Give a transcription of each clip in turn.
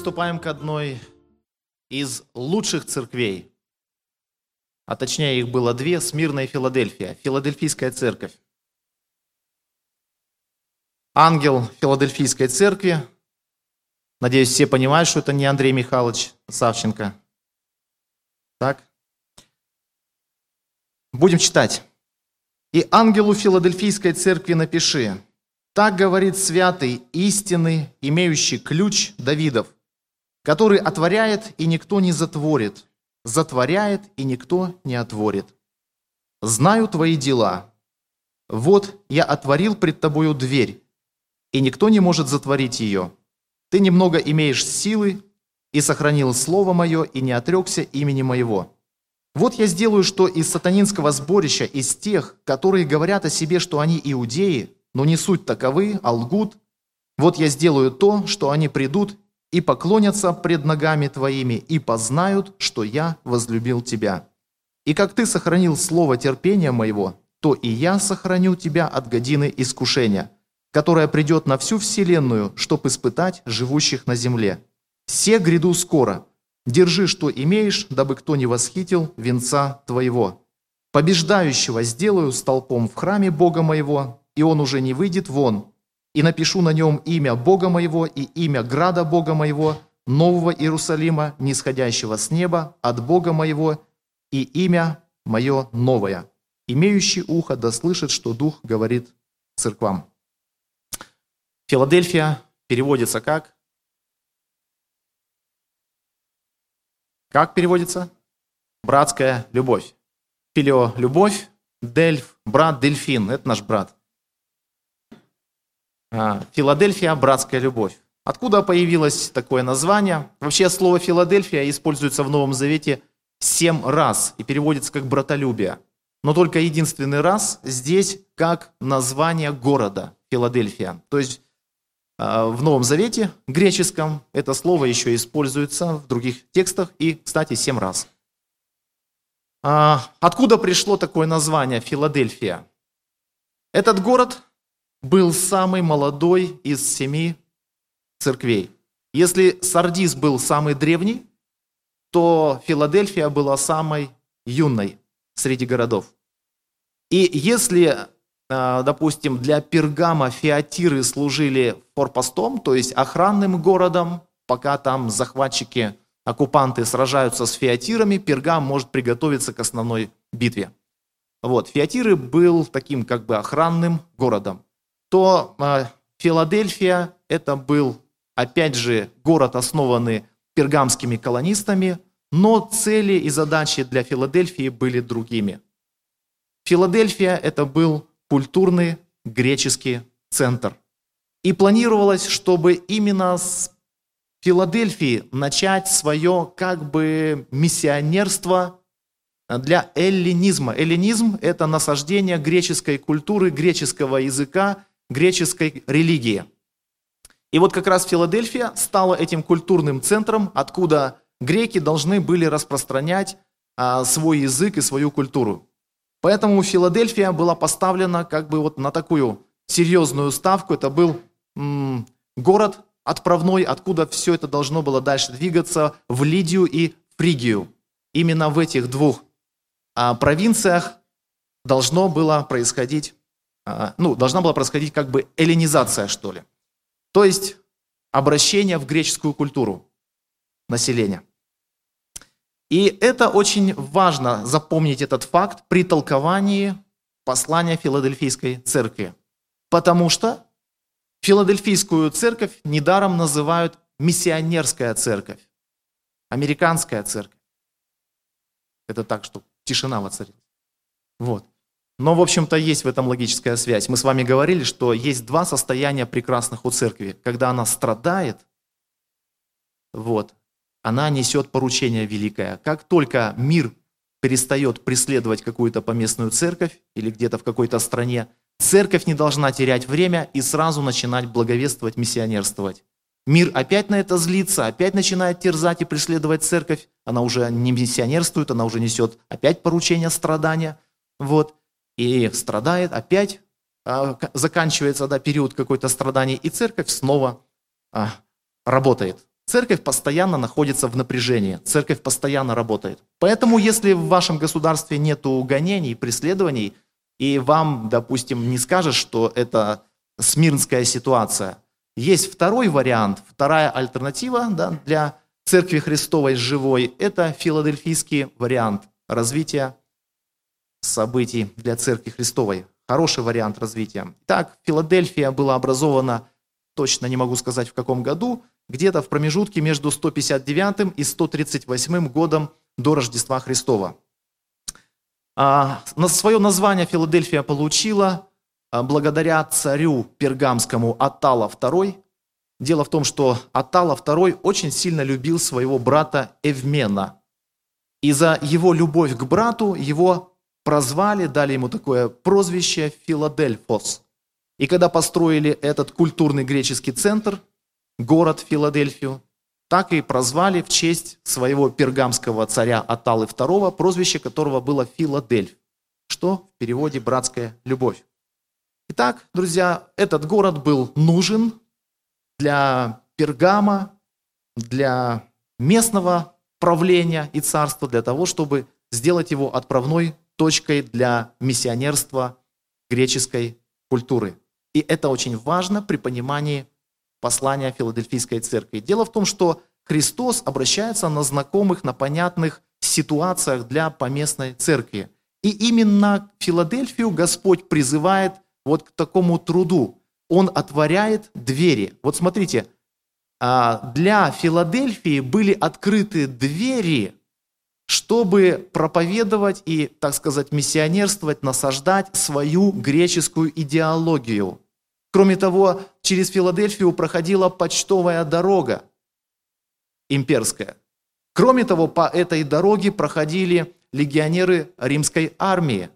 Приступаем к одной из лучших церквей. А точнее, их было две, Смирна и Филадельфия. Филадельфийская церковь. Ангел Филадельфийской церкви. Надеюсь, все понимают, что это не Андрей Михайлович Савченко. Так? Будем читать. «И ангелу Филадельфийской церкви напиши, так говорит святый, истинный, имеющий ключ Давидов, который отворяет, и никто не затворит, затворяет, и никто не отворит. Знаю твои дела. Вот я отворил пред тобою дверь, и никто не может затворить ее. Ты немного имеешь силы, и сохранил слово мое, и не отрекся имени моего. Вот я сделаю, что из сатанинского сборища, из тех, которые говорят о себе, что они иудеи, но не суть таковы, а лгут, вот я сделаю то, что они придут и поклонятся пред ногами Твоими, и познают, что я возлюбил Тебя. И как Ты сохранил слово терпения моего, то и я сохраню тебя от годины искушения, которая придет на всю вселенную, чтоб испытать живущих на земле. Все гряду скоро. Держи, что имеешь, дабы кто не восхитил венца твоего. Побеждающего сделаю столпом в храме Бога моего, и он уже не выйдет вон, и напишу на нем имя Бога моего и имя града Бога моего, нового Иерусалима, нисходящего с неба, от Бога моего, и имя мое новое. Имеющий ухо да слышит, что Дух говорит церквам. Филадельфия переводится как? Как переводится? Братская любовь. Филио – любовь, дельф – брат, дельфин – это наш брат. А, Филадельфия – братская любовь. Откуда появилось такое название? Вообще слово Филадельфия используется в Новом Завете семь раз и переводится как братолюбие. Но только единственный раз здесь как название города Филадельфия. То есть а, в Новом Завете, греческом, это слово еще используется в других текстах и, кстати, семь раз. А, откуда пришло такое название Филадельфия? Этот город был самый молодой из семи церквей. Если Сардис был самый древний, то Филадельфия была самой юной среди городов. И если, а, допустим, для Пергама фиатиры служили форпостом, то есть охранным городом, пока там захватчики, оккупанты сражаются с фиатирами, Пергам может приготовиться к основной битве. Вот, Фиатиры был таким как бы охранным городом то э, Филадельфия это был, опять же, город, основанный пергамскими колонистами, но цели и задачи для Филадельфии были другими. Филадельфия это был культурный греческий центр. И планировалось, чтобы именно с Филадельфии начать свое как бы миссионерство для эллинизма. Эллинизм – это насаждение греческой культуры, греческого языка греческой религии. И вот как раз Филадельфия стала этим культурным центром, откуда греки должны были распространять а, свой язык и свою культуру. Поэтому Филадельфия была поставлена как бы вот на такую серьезную ставку. Это был м, город отправной, откуда все это должно было дальше двигаться в Лидию и Фригию. Именно в этих двух а, провинциях должно было происходить ну, должна была происходить как бы эллинизация, что ли. То есть обращение в греческую культуру населения. И это очень важно запомнить этот факт при толковании послания Филадельфийской церкви. Потому что Филадельфийскую церковь недаром называют миссионерская церковь, американская церковь. Это так, что тишина воцарилась. Вот. Но, в общем-то, есть в этом логическая связь. Мы с вами говорили, что есть два состояния прекрасных у церкви. Когда она страдает, вот, она несет поручение великое. Как только мир перестает преследовать какую-то поместную церковь или где-то в какой-то стране, церковь не должна терять время и сразу начинать благовествовать, миссионерствовать. Мир опять на это злится, опять начинает терзать и преследовать церковь. Она уже не миссионерствует, она уже несет опять поручение страдания. Вот. И страдает опять, а, заканчивается да, период какой-то страдания, и церковь снова а, работает. Церковь постоянно находится в напряжении, церковь постоянно работает. Поэтому, если в вашем государстве нет гонений, преследований, и вам, допустим, не скажешь, что это смирнская ситуация, есть второй вариант, вторая альтернатива да, для Церкви Христовой живой, это филадельфийский вариант развития событий для Церкви Христовой. Хороший вариант развития. Так, Филадельфия была образована, точно не могу сказать в каком году, где-то в промежутке между 159 и 138 годом до Рождества Христова. А, свое название Филадельфия получила а, благодаря царю пергамскому Атала II. Дело в том, что Атала II очень сильно любил своего брата Эвмена. И за его любовь к брату его прозвали, дали ему такое прозвище Филадельфос. И когда построили этот культурный греческий центр, город Филадельфию, так и прозвали в честь своего пергамского царя Аталы II, прозвище которого было Филадельф, что в переводе «братская любовь». Итак, друзья, этот город был нужен для Пергама, для местного правления и царства, для того, чтобы сделать его отправной точкой для миссионерства греческой культуры. И это очень важно при понимании послания Филадельфийской церкви. Дело в том, что Христос обращается на знакомых, на понятных ситуациях для поместной церкви. И именно Филадельфию Господь призывает вот к такому труду. Он отворяет двери. Вот смотрите, а, для Филадельфии были открыты двери, чтобы проповедовать и, так сказать, миссионерствовать, насаждать свою греческую идеологию. Кроме того, через Филадельфию проходила почтовая дорога имперская. Кроме того, по этой дороге проходили легионеры римской армии.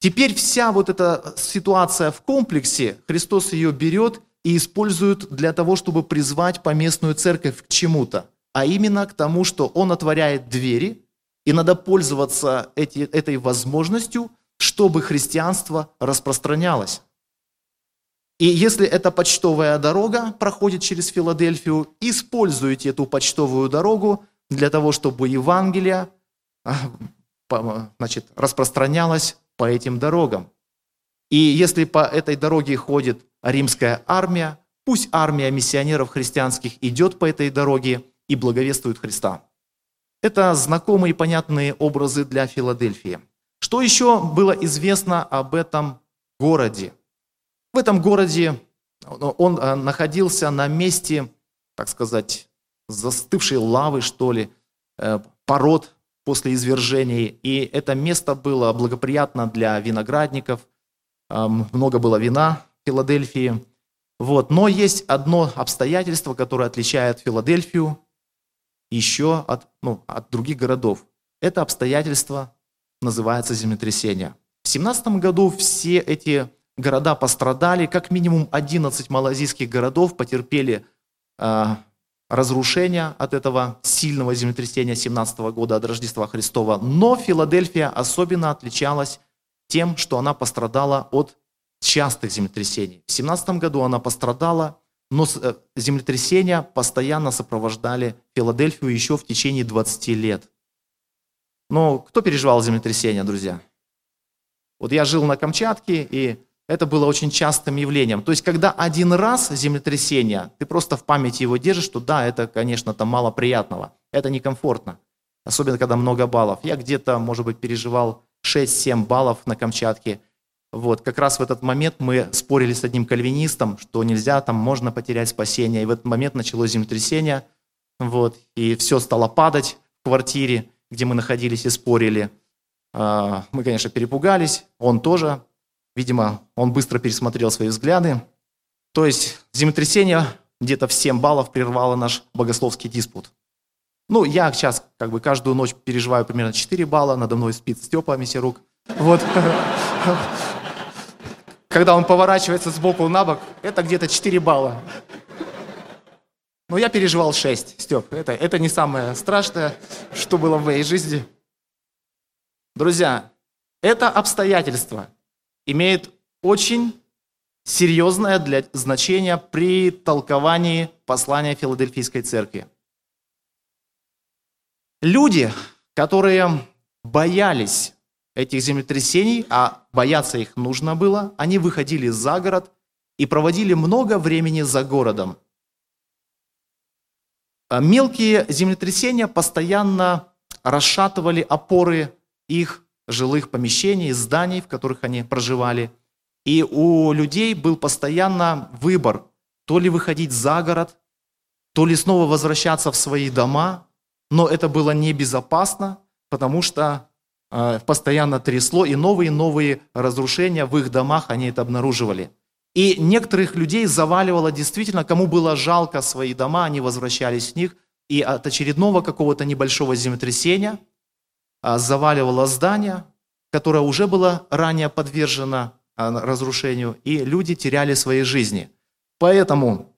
Теперь вся вот эта ситуация в комплексе, Христос ее берет и использует для того, чтобы призвать поместную церковь к чему-то, а именно к тому, что Он отворяет двери, и надо пользоваться эти, этой возможностью, чтобы христианство распространялось. И если эта почтовая дорога проходит через Филадельфию, используйте эту почтовую дорогу для того, чтобы Евангелие а, значит, распространялось по этим дорогам. И если по этой дороге ходит римская армия, пусть армия миссионеров христианских идет по этой дороге и благовествует Христа. Это знакомые и понятные образы для Филадельфии. Что еще было известно об этом городе? В этом городе он э, находился на месте, так сказать, застывшей лавы, что ли, э, пород после извержений. И это место было благоприятно для виноградников. Э, много было вина в Филадельфии. Вот. Но есть одно обстоятельство, которое отличает Филадельфию еще от, ну, от других городов. Это обстоятельство называется землетрясение. В 17 году все эти города пострадали, как минимум 11 малазийских городов потерпели э, разрушения от этого сильного землетрясения 17 года от Рождества Христова. Но Филадельфия особенно отличалась тем, что она пострадала от частых землетрясений. В 17 году она пострадала, но э, землетрясения постоянно сопровождали Филадельфию еще в течение 20 лет. Но кто переживал землетрясения, друзья? Вот я жил на Камчатке, и это было очень частым явлением. То есть, когда один раз землетрясение, ты просто в памяти его держишь, что да, это, конечно, там мало приятного, это некомфортно. Особенно, когда много баллов. Я где-то, может быть, переживал 6-7 баллов на Камчатке. Вот, как раз в этот момент мы спорили с одним кальвинистом, что нельзя, там можно потерять спасение. И в этот момент началось землетрясение, вот, и все стало падать в квартире, где мы находились и спорили. А, мы, конечно, перепугались, он тоже, Видимо, он быстро пересмотрел свои взгляды. То есть землетрясение где-то в 7 баллов прервало наш богословский диспут. Ну, я сейчас как бы каждую ночь переживаю примерно 4 балла, надо мной спит Степа Месерук. Вот. Когда он поворачивается сбоку на бок, это где-то 4 балла. Но я переживал 6, Степ. Это, это не самое страшное, что было в моей жизни. Друзья, это обстоятельство имеет очень серьезное для значение при толковании послания Филадельфийской церкви. Люди, которые боялись этих землетрясений, а бояться их нужно было, они выходили за город и проводили много времени за городом. А мелкие землетрясения постоянно расшатывали опоры их жилых помещений, зданий, в которых они проживали. И у людей был постоянно выбор, то ли выходить за город, то ли снова возвращаться в свои дома, но это было небезопасно, потому что постоянно трясло, и новые-новые разрушения в их домах они это обнаруживали. И некоторых людей заваливало действительно, кому было жалко свои дома, они возвращались в них, и от очередного какого-то небольшого землетрясения а, заваливало здание, которое уже было ранее подвержено а, разрушению, и люди теряли свои жизни. Поэтому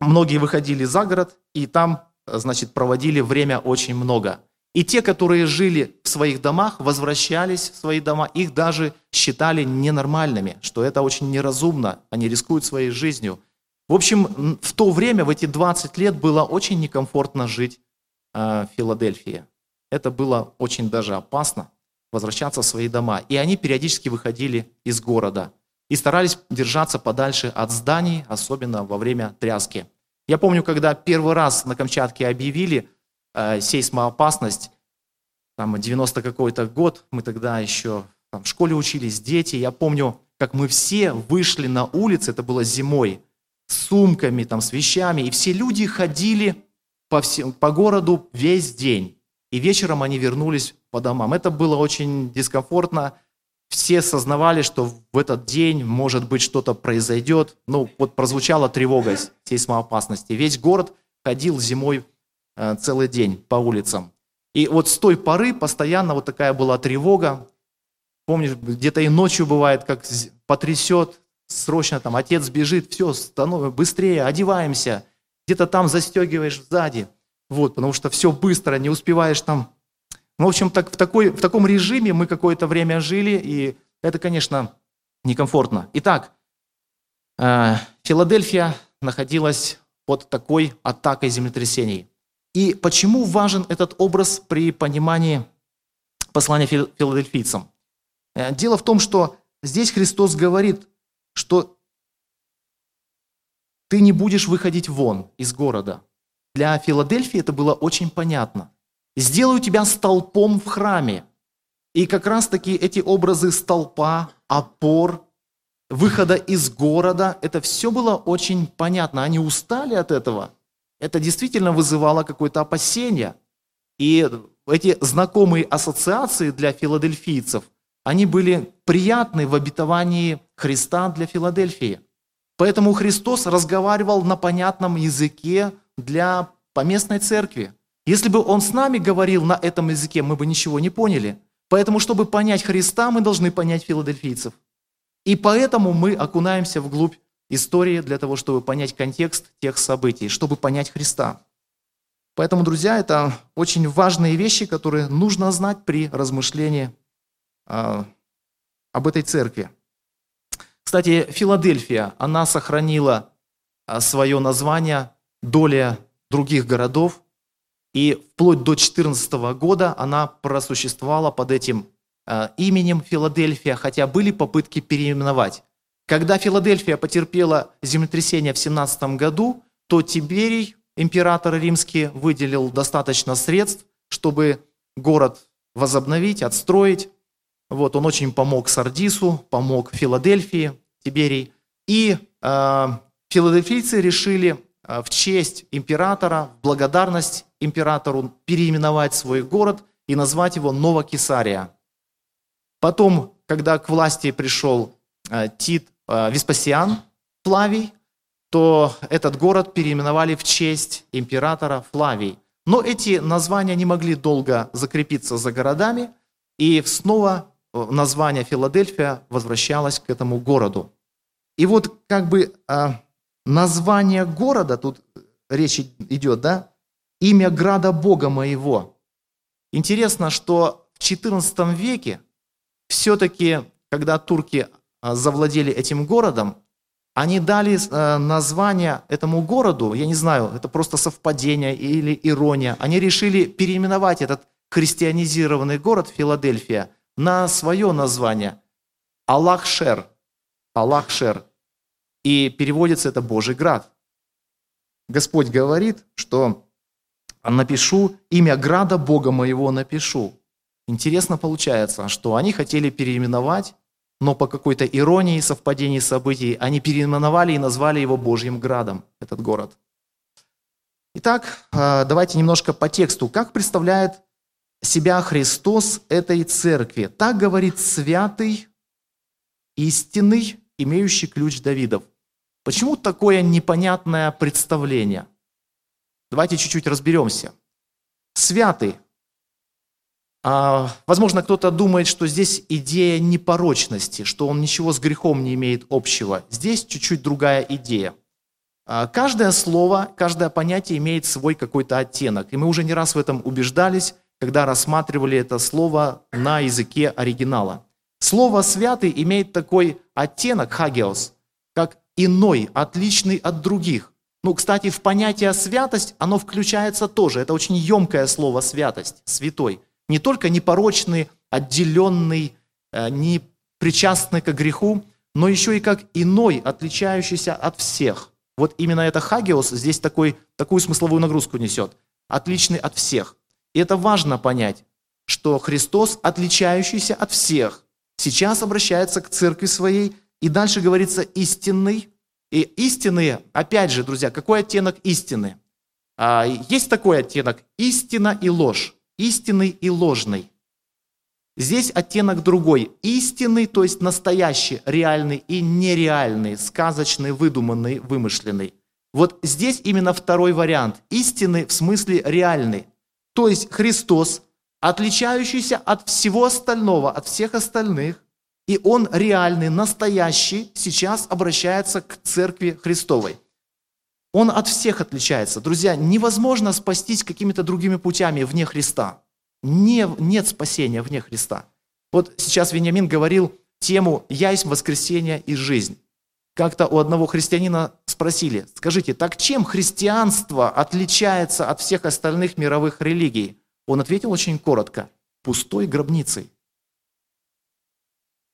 многие выходили за город, и там, значит, проводили время очень много. И те, которые жили в своих домах, возвращались в свои дома, их даже считали ненормальными, что это очень неразумно, они рискуют своей жизнью. В общем, в то время, в эти 20 лет, было очень некомфортно жить э, в Филадельфии. Это было очень даже опасно, возвращаться в свои дома. И они периодически выходили из города и старались держаться подальше от зданий, особенно во время тряски. Я помню, когда первый раз на Камчатке объявили, э, сейсмоопасность, там 90 какой-то год, мы тогда еще там, в школе учились, дети, я помню, как мы все вышли на улицы, это было зимой, с сумками, там, с вещами, и все люди ходили по, всем, по городу весь день. И вечером они вернулись по домам. Это было очень дискомфортно. Все сознавали, что в этот день, может быть, что-то произойдет. Ну, вот прозвучала тревога сейсмоопасности. Весь город ходил зимой целый день по улицам. И вот с той поры постоянно вот такая была тревога. Помнишь, где-то и ночью бывает, как потрясет, срочно там отец бежит, все, станов, быстрее, одеваемся. Где-то там застегиваешь сзади. Вот, потому что все быстро, не успеваешь там. Ну, в общем, так, в, такой, в таком режиме мы какое-то время жили, и это, конечно, некомфортно. Итак, э, Филадельфия находилась под такой атакой землетрясений. И почему важен этот образ при понимании послания филадельфийцам? Э, дело в том, что здесь Христос говорит, что ты не будешь выходить вон из города. Для Филадельфии это было очень понятно. Сделаю тебя столпом в храме. И как раз-таки эти образы столпа, опор, выхода из города, это все было очень понятно. Они устали от этого – это действительно вызывало какое-то опасение. И эти знакомые ассоциации для филадельфийцев, они были приятны в обетовании Христа для Филадельфии. Поэтому Христос разговаривал на понятном языке для поместной церкви. Если бы Он с нами говорил на этом языке, мы бы ничего не поняли. Поэтому, чтобы понять Христа, мы должны понять филадельфийцев. И поэтому мы окунаемся вглубь истории для того, чтобы понять контекст тех событий, чтобы понять Христа. Поэтому, друзья, это очень важные вещи, которые нужно знать при размышлении э, об этой церкви. Кстати, Филадельфия, она сохранила а, свое название доля других городов, и вплоть до 14 года она просуществовала под этим э, именем Филадельфия, хотя были попытки переименовать. Когда Филадельфия потерпела землетрясение в 17 году, то Тиберий, император римский, выделил достаточно средств, чтобы город возобновить, отстроить. Вот, он очень помог Сардису, помог Филадельфии, Тиберий. И э, филадельфийцы решили э, в честь императора, в благодарность императору переименовать свой город и назвать его Новокесария. Потом, когда к власти пришел э, Тит Веспасиан Флавий, то этот город переименовали в честь императора Флавий. Но эти названия не могли долго закрепиться за городами, и снова э, название Филадельфия возвращалось к этому городу. И вот как бы а, название города, тут речь идет, да, имя града Бога моего. Интересно, что в XIV веке все-таки, когда турки завладели этим городом, они дали э, название этому городу, я не знаю, это просто совпадение или ирония, они решили переименовать этот христианизированный город Филадельфия на свое название – Аллахшер. Аллахшер. И переводится это «Божий град». Господь говорит, что напишу имя града Бога моего напишу. Интересно получается, что они хотели переименовать но по какой-то иронии совпадении событий они переименовали и назвали его Божьим градом, этот город. Итак, а, давайте немножко по тексту. Как представляет себя Христос этой церкви? Так говорит святый, истинный, имеющий ключ Давидов. Почему такое непонятное представление? Давайте чуть-чуть разберемся. Святый возможно, кто-то думает, что здесь идея непорочности, что он ничего с грехом не имеет общего. Здесь чуть-чуть другая идея. А, каждое слово, каждое понятие имеет свой какой-то оттенок. И мы уже не раз в этом убеждались, когда рассматривали это слово на языке оригинала. Слово «святый» имеет такой оттенок, хагиос, как иной, отличный от других. Ну, кстати, в понятие «святость» оно включается тоже. Это очень емкое слово «святость», «святой». Не только непорочный, отделенный, э, не причастный к греху, но еще и как иной, отличающийся от всех. Вот именно это хагиос здесь такой, такую смысловую нагрузку несет. Отличный от всех. И это важно понять, что Христос, отличающийся от всех, сейчас обращается к церкви своей, и дальше говорится истинный. И истинные, опять же, друзья, какой оттенок истины? А, есть такой оттенок – истина и ложь истинный и ложный. Здесь оттенок другой. Истинный, то есть настоящий, реальный и нереальный, сказочный, выдуманный, вымышленный. Вот здесь именно второй вариант. Истинный в смысле реальный. То есть Христос, отличающийся от всего остального, от всех остальных, и Он реальный, настоящий, сейчас обращается к церкви Христовой. Он от всех отличается. Друзья, невозможно спастись какими-то другими путями вне Христа. Не, нет спасения вне Христа. Вот сейчас Вениамин говорил тему «Я есть воскресение и жизнь». Как-то у одного христианина спросили, скажите, так чем христианство отличается от всех остальных мировых религий? Он ответил очень коротко – пустой гробницей.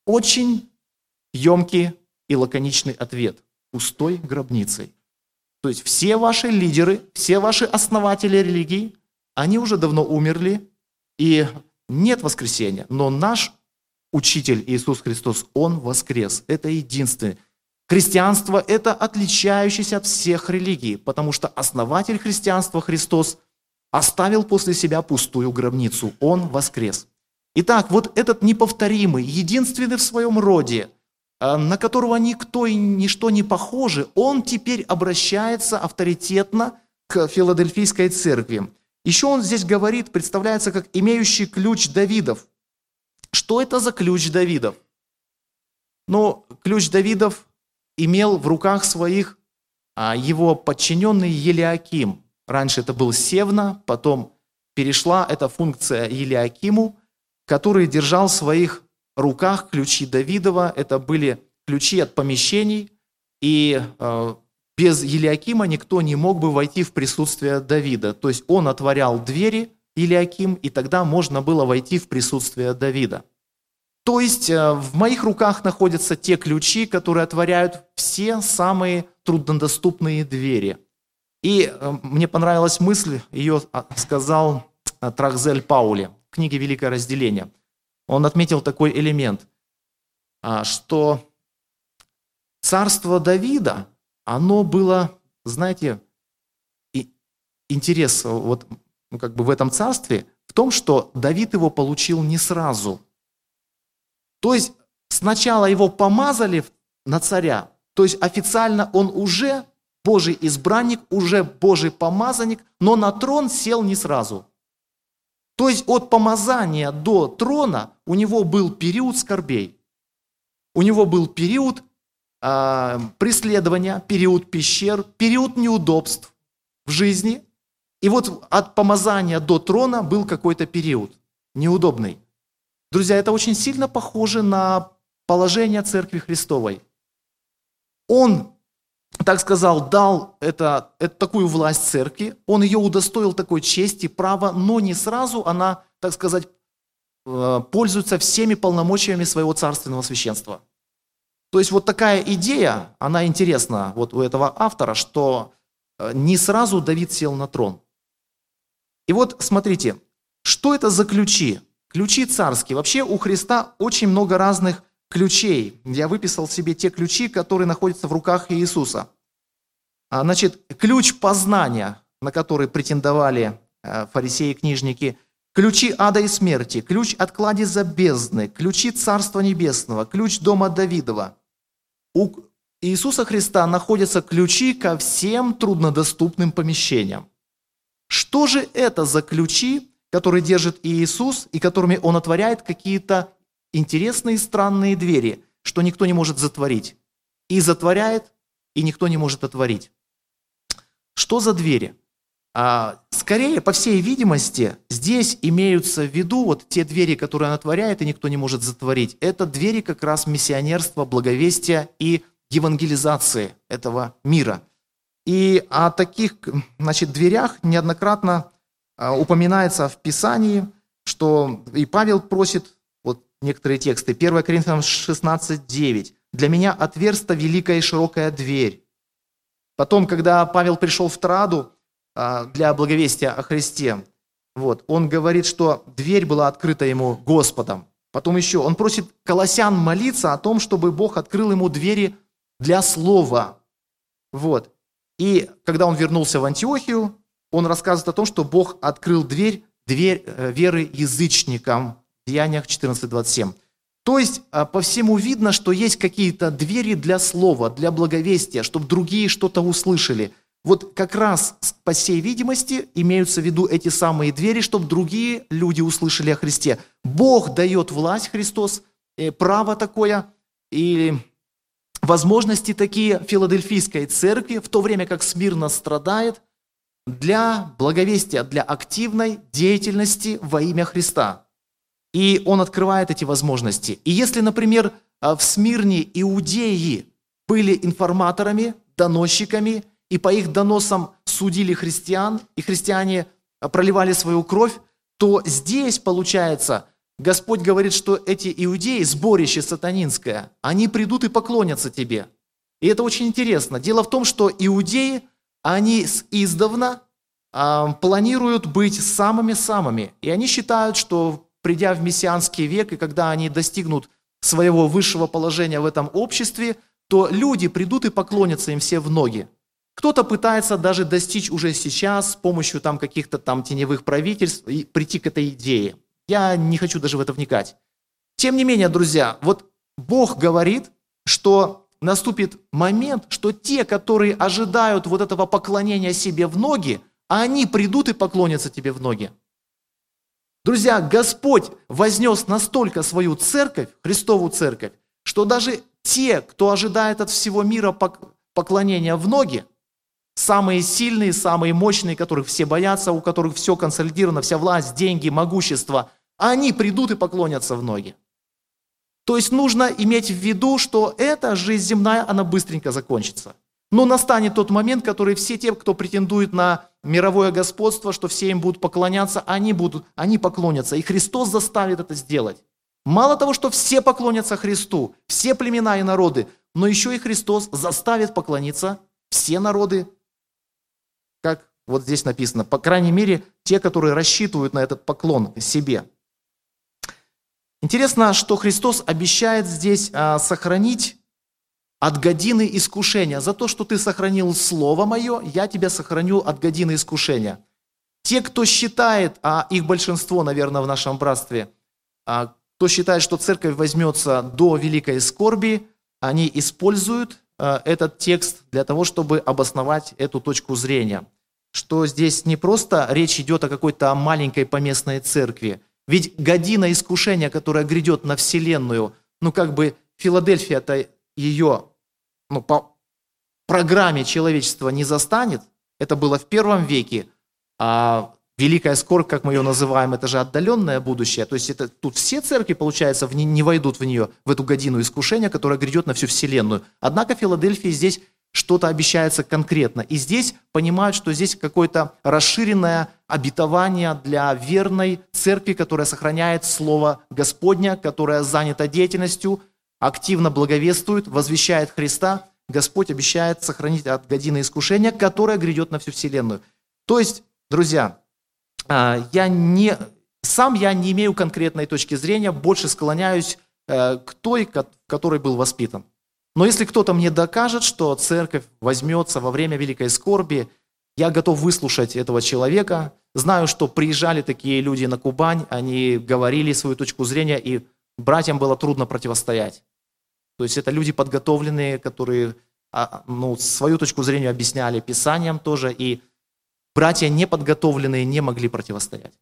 Очень емкий и лаконичный ответ – пустой гробницей. То есть все ваши лидеры, все ваши основатели религий, они уже давно умерли, и нет воскресения. Но наш учитель Иисус Христос, Он воскрес. Это единственный. Христианство – это отличающийся от всех религий, потому что основатель христианства Христос оставил после себя пустую гробницу. Он воскрес. Итак, вот этот неповторимый, единственный в своем роде, на которого никто и ничто не похоже, он теперь обращается авторитетно к филадельфийской церкви. Еще он здесь говорит, представляется как имеющий ключ Давидов. Что это за ключ Давидов? Ну, ключ Давидов имел в руках своих а, его подчиненный Елиаким. Раньше это был Севна, потом перешла эта функция Елиакиму, который держал своих руках ключи Давидова. Это были ключи от помещений, и э, без Елиакима никто не мог бы войти в присутствие Давида. То есть он отворял двери, Елиаким, и тогда можно было войти в присутствие Давида. То есть э, в моих руках находятся те ключи, которые отворяют все самые труднодоступные двери. И э, мне понравилась мысль, ее а, сказал Трахзель Паули в книге «Великое разделение» он отметил такой элемент, а, что царство Давида, оно было, знаете, интерес вот, ну, как бы в этом царстве в том, что Давид его получил не сразу. То есть сначала его помазали на царя, то есть официально он уже Божий избранник, уже Божий помазанник, но на трон сел не сразу. То есть от помазания до трона у него был период скорбей. У него был период э, преследования, период пещер, период неудобств в жизни. И вот от помазания до трона был какой-то период неудобный. Друзья, это очень сильно похоже на положение Церкви Христовой. Он, так сказал, дал это, это, такую власть церкви, он ее удостоил такой чести, права, но не сразу она, так сказать, э, пользуется всеми полномочиями своего царственного священства. То есть вот такая идея, она интересна вот у этого автора, что э, не сразу Давид сел на трон. И вот смотрите, что это за ключи? Ключи царские. Вообще у Христа очень много разных ключей. Я выписал себе те ключи, которые находятся в руках Иисуса. А, значит, ключ познания, на который претендовали э, фарисеи и книжники, ключи ада и смерти, ключ от кладеза бездны, ключи Царства Небесного, ключ дома Давидова. У Иисуса Христа находятся ключи ко всем труднодоступным помещениям. Что же это за ключи, которые держит Иисус и которыми Он отворяет какие-то интересные странные двери, что никто не может затворить. И затворяет, и никто не может отворить. Что за двери? А, скорее, по всей видимости, здесь имеются в виду вот те двери, которые он отворяет, и никто не может затворить. Это двери как раз миссионерства, благовестия и евангелизации этого мира. И о таких значит, дверях неоднократно а, упоминается в Писании, что и Павел просит некоторые тексты. 1 Коринфянам 16, 9. «Для меня отверста великая и широкая дверь». Потом, когда Павел пришел в Траду а, для благовестия о Христе, вот, он говорит, что дверь была открыта ему Господом. Потом еще он просит колосян молиться о том, чтобы Бог открыл ему двери для слова. Вот. И когда он вернулся в Антиохию, он рассказывает о том, что Бог открыл дверь, дверь э, веры язычникам. Деяниях 14.27. То есть а, по всему видно, что есть какие-то двери для слова, для благовестия, чтобы другие что-то услышали. Вот как раз по всей видимости имеются в виду эти самые двери, чтобы другие люди услышали о Христе. Бог дает власть, Христос, э, право такое и возможности такие филадельфийской церкви, в то время как Смирно страдает, для благовестия, для активной деятельности во имя Христа. И он открывает эти возможности. И если, например, а, в Смирне иудеи были информаторами, доносчиками, и по их доносам судили христиан, и христиане а, проливали свою кровь, то здесь, получается, Господь говорит, что эти иудеи, сборище сатанинское, они придут и поклонятся тебе. И это очень интересно. Дело в том, что иудеи, они с издавна э, планируют быть самыми-самыми. И они считают, что придя в мессианский век, и когда они достигнут своего высшего положения в этом обществе, то люди придут и поклонятся им все в ноги. Кто-то пытается даже достичь уже сейчас с помощью там каких-то там теневых правительств и прийти к этой идее. Я не хочу даже в это вникать. Тем не менее, друзья, вот Бог говорит, что наступит момент, что те, которые ожидают вот этого поклонения себе в ноги, они придут и поклонятся тебе в ноги. Друзья, Господь вознес настолько свою церковь, Христову церковь, что даже те, кто ожидает от всего мира поклонения в ноги, самые сильные, самые мощные, которых все боятся, у которых все консолидировано, вся власть, деньги, могущество, они придут и поклонятся в ноги. То есть нужно иметь в виду, что эта жизнь земная, она быстренько закончится. Но настанет тот момент, который все те, кто претендует на мировое господство, что все им будут поклоняться, они, будут, они поклонятся. И Христос заставит это сделать. Мало того, что все поклонятся Христу, все племена и народы, но еще и Христос заставит поклониться все народы, как вот здесь написано, по крайней мере, те, которые рассчитывают на этот поклон себе. Интересно, что Христос обещает здесь а, сохранить от годины искушения. За то, что ты сохранил Слово Мое, я тебя сохраню от годины искушения. Те, кто считает, а их большинство, наверное, в нашем братстве, а, кто считает, что церковь возьмется до великой скорби, они используют э, этот текст для того, чтобы обосновать эту точку зрения. Что здесь не просто речь идет о какой-то маленькой поместной церкви. Ведь година искушения, которая грядет на Вселенную, ну как бы Филадельфия-то ее ну, по программе человечества не застанет. Это было в первом веке. А Великая скорбь, как мы ее называем, это же отдаленное будущее. То есть это, тут все церкви, получается, в не, не войдут в нее, в эту годину искушения, которая грядет на всю вселенную. Однако Филадельфии здесь что-то обещается конкретно. И здесь понимают, что здесь какое-то расширенное обетование для верной церкви, которая сохраняет Слово Господня, которая занята деятельностью, активно благовествует, возвещает Христа. Господь обещает сохранить от годины искушения, которая грядет на всю вселенную. То есть, друзья, а, я не, сам я не имею конкретной точки зрения, больше склоняюсь э, к той, которой был воспитан. Но если кто-то мне докажет, что церковь возьмется во время великой скорби, я готов выслушать этого человека. Знаю, что приезжали такие люди на Кубань, они говорили свою точку зрения, и братьям было трудно противостоять. То есть это люди подготовленные, которые а, ну, свою точку зрения объясняли Писанием тоже, и братья неподготовленные не могли противостоять.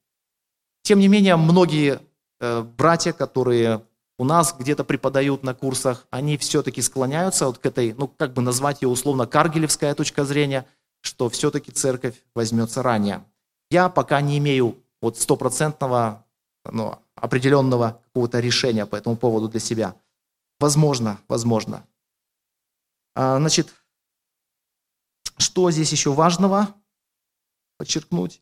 Тем не менее, многие э, братья, которые у нас где-то преподают на курсах, они все-таки склоняются вот к этой, ну, как бы назвать ее условно каргелевская точка зрения, что все-таки церковь возьмется ранее. Я пока не имею вот стопроцентного, ну, определенного какого-то решения по этому поводу для себя. Возможно, возможно. А, значит, что здесь еще важного? подчеркнуть.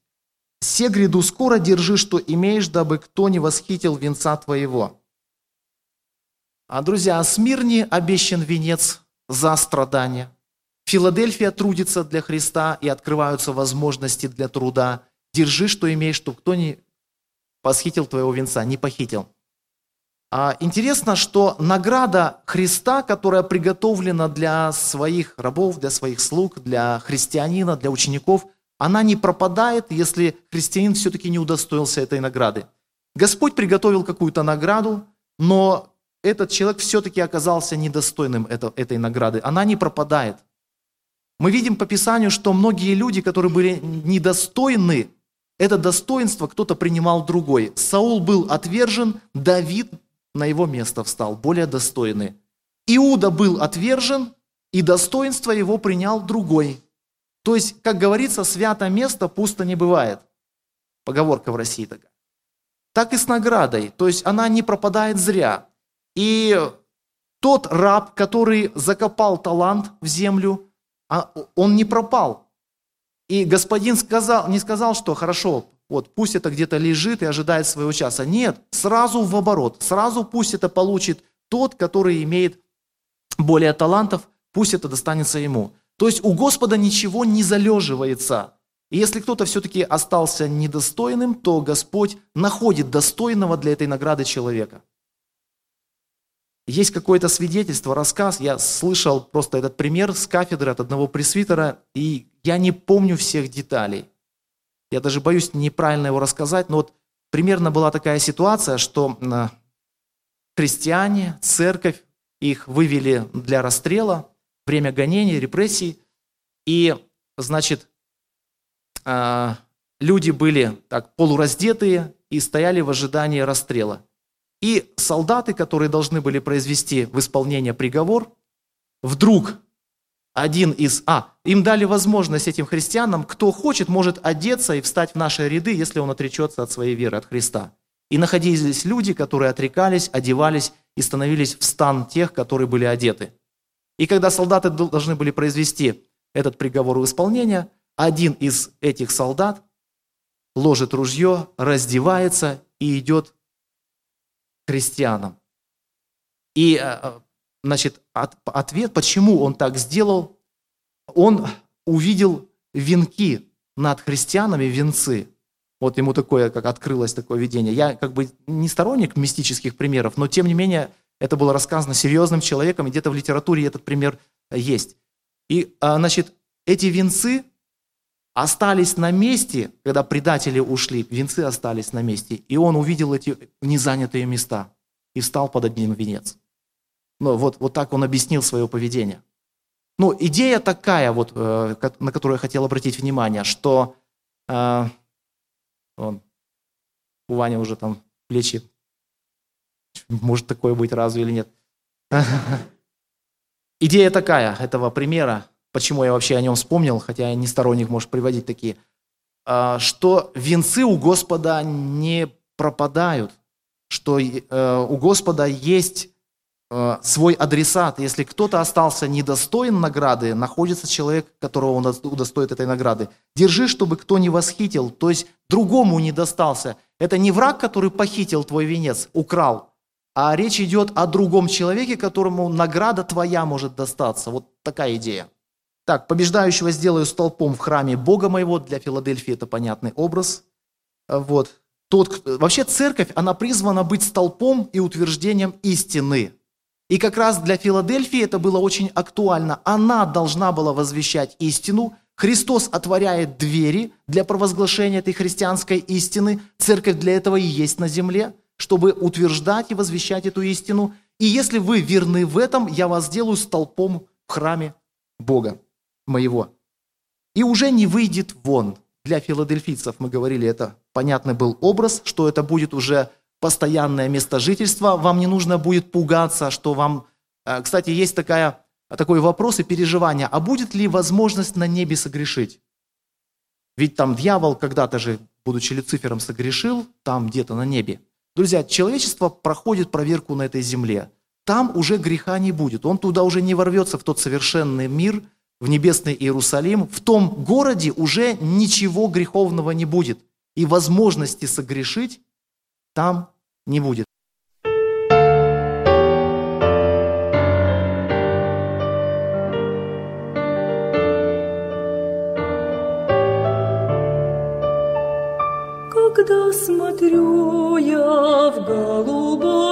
«Се гряду скоро держи, что имеешь, дабы кто не восхитил венца твоего». А, друзья, Смирне обещан венец за страдания. Филадельфия трудится для Христа и открываются возможности для труда. Держи, что имеешь, чтобы кто не восхитил твоего венца, не похитил. А интересно, что награда Христа, которая приготовлена для своих рабов, для своих слуг, для христианина, для учеников – она не пропадает, если христианин все-таки не удостоился этой награды. Господь приготовил какую-то награду, но этот человек все-таки оказался недостойным этой награды. Она не пропадает. Мы видим по Писанию, что многие люди, которые были недостойны, это достоинство кто-то принимал другой. Саул был отвержен, Давид на его место встал, более достойный. Иуда был отвержен, и достоинство его принял другой. То есть, как говорится, свято место пусто не бывает. Поговорка в России такая. Так и с наградой. То есть она не пропадает зря. И тот раб, который закопал талант в землю, а он не пропал. И господин сказал, не сказал, что хорошо, вот пусть это где-то лежит и ожидает своего часа. Нет, сразу в оборот. Сразу пусть это получит тот, который имеет более талантов, пусть это достанется ему. То есть у Господа ничего не залеживается. И если кто-то все-таки остался недостойным, то Господь находит достойного для этой награды человека. Есть какое-то свидетельство, рассказ, я слышал просто этот пример с кафедры от одного пресвитера, и я не помню всех деталей. Я даже боюсь неправильно его рассказать, но вот примерно была такая ситуация, что христиане, церковь, их вывели для расстрела – время гонений, репрессий. И, значит, а, люди были так полураздетые и стояли в ожидании расстрела. И солдаты, которые должны были произвести в исполнение приговор, вдруг один из... А, им дали возможность этим христианам, кто хочет, может одеться и встать в наши ряды, если он отречется от своей веры, от Христа. И находились люди, которые отрекались, одевались и становились в стан тех, которые были одеты. И когда солдаты должны были произвести этот приговор в исполнение, один из этих солдат ложит ружье, раздевается и идет к христианам. И, э, значит, ответ, почему он так сделал, он увидел венки над христианами, венцы. Вот ему такое, как открылось такое видение. Я как бы не сторонник мистических примеров, но тем не менее это было рассказано серьезным человеком, и где-то в литературе этот пример есть. И, а, значит, эти венцы остались на месте, когда предатели ушли, венцы остались на месте, и он увидел эти незанятые места и встал под одним венец. Ну, вот, вот так он объяснил свое поведение. Ну, идея такая, вот, э, на которую я хотел обратить внимание, что э, вон, у Вани уже там плечи, может такое быть разве или нет. Идея такая этого примера, почему я вообще о нем вспомнил, хотя я не сторонник, может, приводить такие, э, что венцы у Господа не пропадают, что э, у Господа есть свой адресат. Если кто-то остался недостоин награды, находится человек, которого он удостоит этой награды. Держи, чтобы кто не восхитил, то есть другому не достался. Это не враг, который похитил твой венец, украл, а речь идет о другом человеке, которому награда твоя может достаться. Вот такая идея. Так, побеждающего сделаю столпом в храме Бога моего. Для Филадельфии это понятный образ. Вот. Тот, вообще церковь, она призвана быть столпом и утверждением истины. И как раз для Филадельфии это было очень актуально. Она должна была возвещать истину. Христос отворяет двери для провозглашения этой христианской истины. Церковь для этого и есть на земле, чтобы утверждать и возвещать эту истину. И если вы верны в этом, я вас сделаю столпом в храме Бога моего. И уже не выйдет вон. Для филадельфийцев мы говорили, это понятный был образ, что это будет уже постоянное место жительства, вам не нужно будет пугаться, что вам... Э, кстати, есть такая, такой вопрос и переживание, а будет ли возможность на небе согрешить? Ведь там дьявол когда-то же, будучи Люцифером, согрешил, там где-то на небе. Друзья, человечество проходит проверку на этой земле. Там уже греха не будет. Он туда уже не ворвется, в тот совершенный мир, в небесный Иерусалим. В том городе уже ничего греховного не будет. И возможности согрешить там не будет. Когда смотрю я в голубое